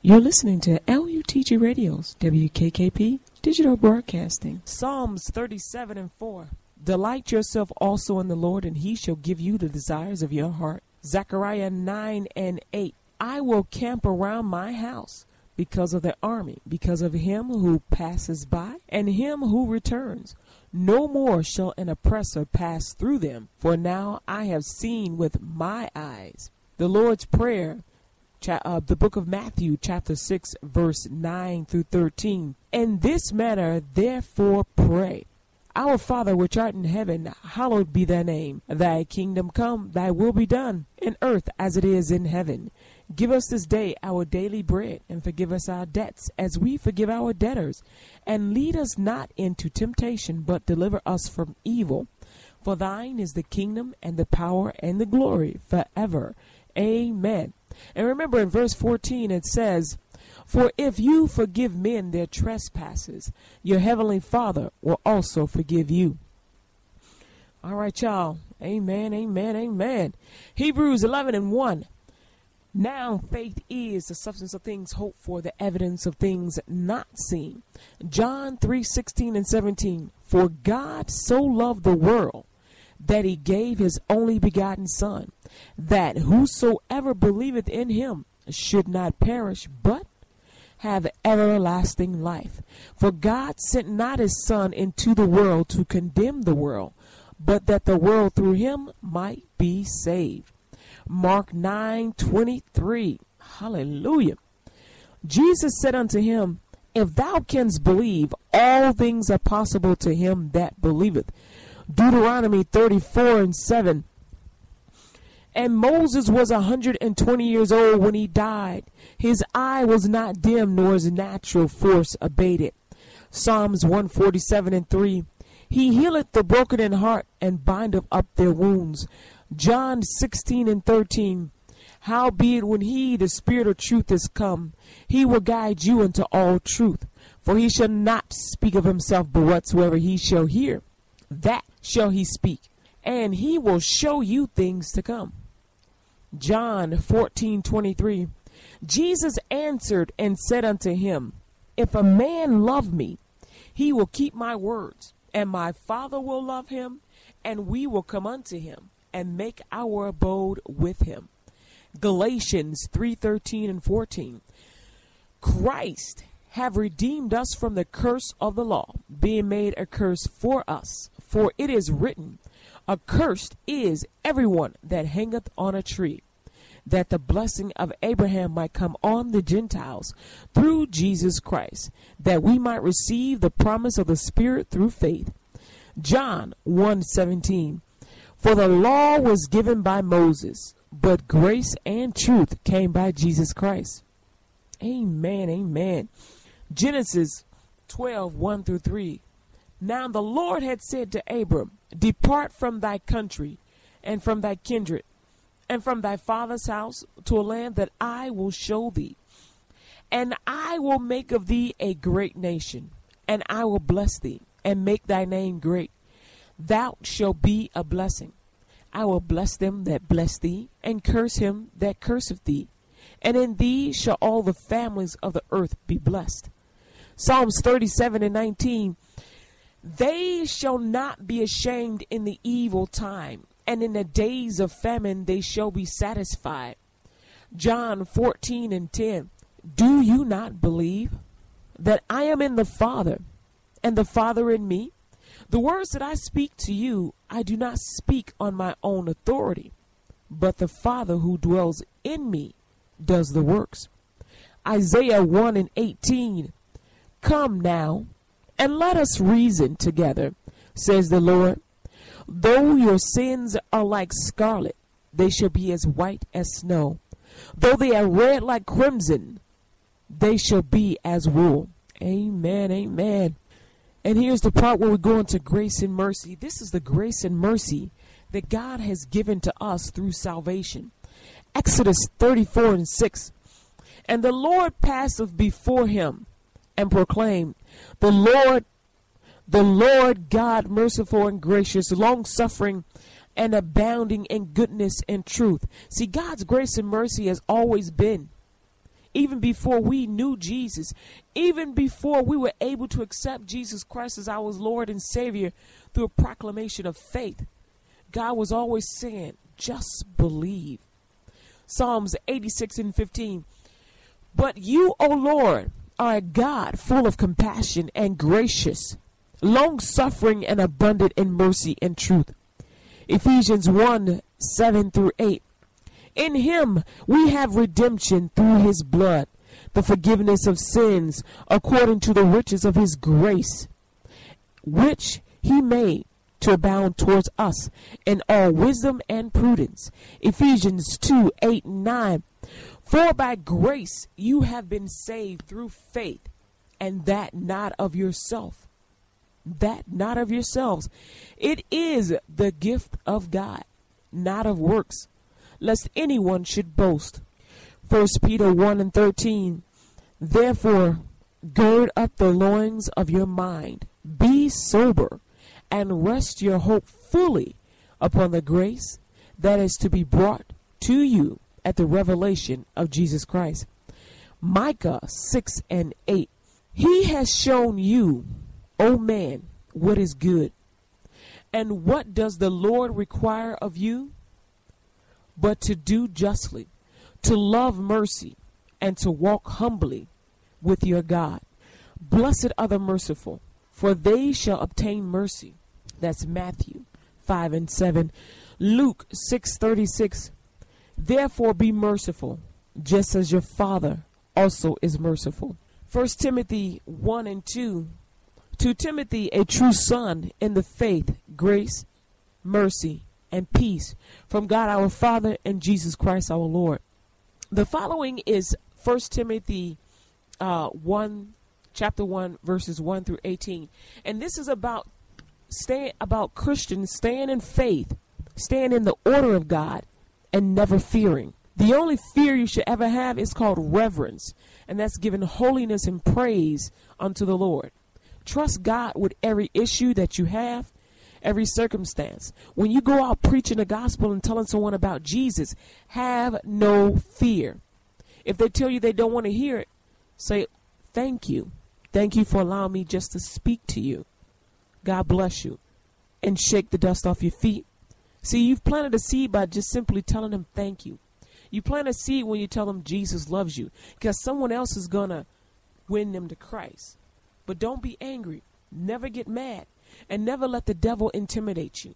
You're listening to LUTG Radio's WKKP Digital Broadcasting. Psalms 37 and 4. Delight yourself also in the Lord, and he shall give you the desires of your heart. Zechariah 9 and 8. I will camp around my house because of the army, because of him who passes by, and him who returns. No more shall an oppressor pass through them, for now I have seen with my eyes. The Lord's Prayer cha- uh, the book of Matthew, chapter 6, verse 9 through 13. In this manner, therefore, pray. Our Father which art in heaven, hallowed be thy name. Thy kingdom come, thy will be done, in earth as it is in heaven. Give us this day our daily bread, and forgive us our debts, as we forgive our debtors. And lead us not into temptation, but deliver us from evil. For thine is the kingdom, and the power, and the glory, forever. Amen. And remember in verse 14 it says, For if you forgive men their trespasses, your heavenly Father will also forgive you. All right, y'all. Amen, amen, amen. Hebrews 11 and 1. Now faith is the substance of things hoped for, the evidence of things not seen. John 3 16 and 17. For God so loved the world that he gave his only begotten Son, that whosoever believeth in him should not perish, but have everlasting life. For God sent not his Son into the world to condemn the world, but that the world through him might be saved. Mark 9 23. Hallelujah. Jesus said unto him, If thou canst believe, all things are possible to him that believeth. Deuteronomy 34 and 7. And Moses was a 120 years old when he died. His eye was not dim, nor his natural force abated. Psalms 147 and 3. He healeth the broken in heart and bindeth up their wounds. John 16 and 13. Howbeit, when he, the Spirit of truth, is come, he will guide you into all truth. For he shall not speak of himself, but whatsoever he shall hear, that shall he speak, and he will show you things to come. John 14 23. Jesus answered and said unto him, If a man love me, he will keep my words, and my Father will love him, and we will come unto him and make our abode with him. Galatians 3:13 and 14. Christ have redeemed us from the curse of the law, being made a curse for us. For it is written, Accursed is everyone that hangeth on a tree, that the blessing of Abraham might come on the Gentiles through Jesus Christ, that we might receive the promise of the Spirit through faith. John 1:17 For the law was given by Moses, but grace and truth came by Jesus Christ. Amen, amen. Genesis 12, 1 through 3. Now the Lord had said to Abram, Depart from thy country, and from thy kindred, and from thy father's house, to a land that I will show thee. And I will make of thee a great nation, and I will bless thee, and make thy name great. Thou shalt be a blessing. I will bless them that bless thee, and curse him that curseth thee. And in thee shall all the families of the earth be blessed. Psalms 37 and 19. They shall not be ashamed in the evil time, and in the days of famine they shall be satisfied. John 14 and 10. Do you not believe that I am in the Father, and the Father in me? The words that I speak to you, I do not speak on my own authority, but the Father who dwells in me does the works. Isaiah 1 and 18. Come now, and let us reason together, says the Lord. Though your sins are like scarlet, they shall be as white as snow. Though they are red like crimson, they shall be as wool. Amen, amen. And here's the part where we go into grace and mercy. This is the grace and mercy that God has given to us through salvation. Exodus 34 and 6. And the Lord passeth before him and proclaim, The Lord, the Lord God, merciful and gracious, long suffering and abounding in goodness and truth. See, God's grace and mercy has always been. even before we knew Jesus, even before we were able to accept Jesus Christ as our Lord and Savior through a proclamation of faith. God was always saying, just believe. Psalms 86 and 15. But you, O Lord, are a God full of compassion and gracious, long suffering and abundant in mercy and truth. Ephesians 1 7 through 8. In him we have redemption through his blood, the forgiveness of sins according to the riches of his grace, which he made to abound towards us in all wisdom and prudence. Ephesians 2 8 and 9. For by grace you have been saved through faith, and that not of yourself. That not of yourselves. It is the gift of God, not of works, lest anyone should boast. 1 Peter 1 and 13. Therefore, gird up the loins of your mind, be sober and rest your hope fully upon the grace that is to be brought to you at the revelation of Jesus Christ. Micah 6 and 8. He has shown you, O man, what is good. And what does the Lord require of you? But to do justly, to love mercy, and to walk humbly with your God. Blessed are the merciful, for they shall obtain mercy. That's Matthew 5 and 7. Luke 6:36 Therefore be merciful, just as your Father also is merciful. 1 Timothy 1 and 2 To Timothy, a true son in the faith, grace, mercy, and peace from God our Father and Jesus Christ our Lord. The following is 1 Timothy uh, 1 chapter 1 verses 1 through 18 and this is about staying about Christians staying in faith, staying in the order of God, and never fearing. The only fear you should ever have is called reverence, and that's giving holiness and praise unto the Lord. Trust God with every issue that you have, every circumstance. When you go out preaching the gospel and telling someone about Jesus, have no fear. If they tell you they don't want to hear it, say, Thank you. Thank you for allowing me just to speak to you. God bless you. And shake the dust off your feet. See, you've planted a seed by just simply telling them thank you. You plant a seed when you tell them Jesus loves you because someone else is going to win them to Christ. But don't be angry. Never get mad. And never let the devil intimidate you.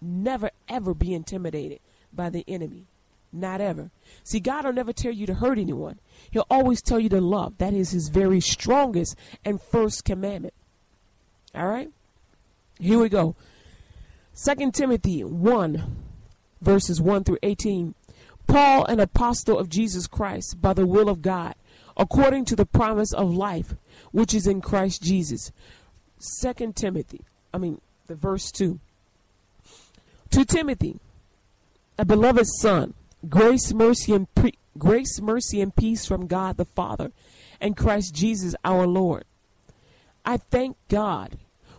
Never, ever be intimidated by the enemy. Not ever. See, God will never tell you to hurt anyone. He'll always tell you to love. That is his very strongest and first commandment. All right? Here we go. Second Timothy 1, verses 1 through 18. Paul, an apostle of Jesus Christ, by the will of God, according to the promise of life, which is in Christ Jesus. Second Timothy, I mean, the verse 2. To Timothy, a beloved son, grace, mercy, and pre- grace, mercy, and peace from God the Father and Christ Jesus our Lord. I thank God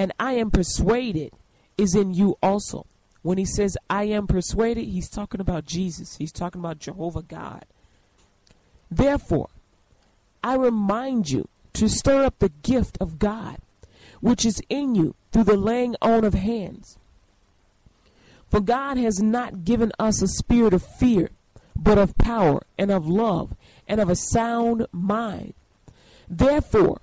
and I am persuaded is in you also. When he says, I am persuaded, he's talking about Jesus. He's talking about Jehovah God. Therefore, I remind you to stir up the gift of God, which is in you through the laying on of hands. For God has not given us a spirit of fear, but of power and of love and of a sound mind. Therefore,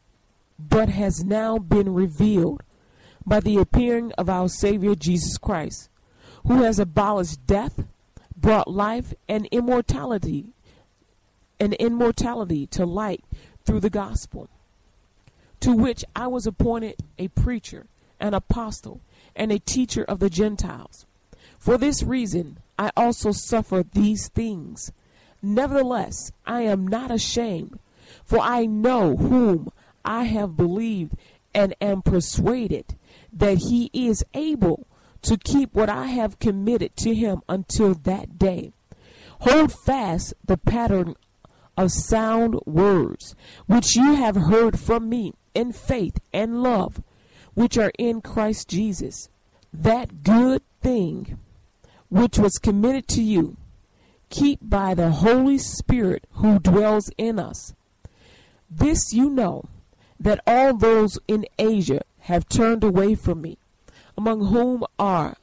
but has now been revealed by the appearing of our Savior Jesus Christ, who has abolished death, brought life and immortality and immortality to light through the gospel, to which I was appointed a preacher, an apostle, and a teacher of the Gentiles. For this reason I also suffer these things. Nevertheless, I am not ashamed, for I know whom I have believed and am persuaded that he is able to keep what I have committed to him until that day. Hold fast the pattern of sound words which you have heard from me in faith and love which are in Christ Jesus. That good thing which was committed to you, keep by the Holy Spirit who dwells in us. This you know, that all those in Asia have turned away from me, among whom are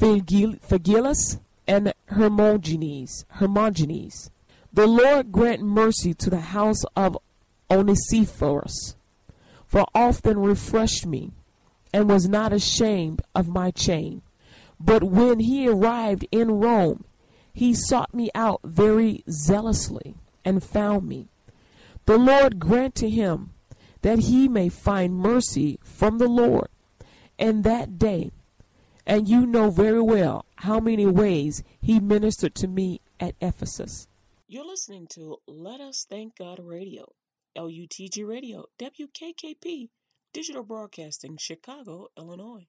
Phygellus and Hermogenes. Hermogenes. The Lord grant mercy to the house of Onesiphorus, for often refreshed me, and was not ashamed of my chain. But when he arrived in Rome, he sought me out very zealously and found me. The Lord grant to him that he may find mercy from the Lord in that day. And you know very well how many ways he ministered to me at Ephesus. You're listening to Let Us Thank God Radio, LUTG Radio, WKKP, Digital Broadcasting, Chicago, Illinois.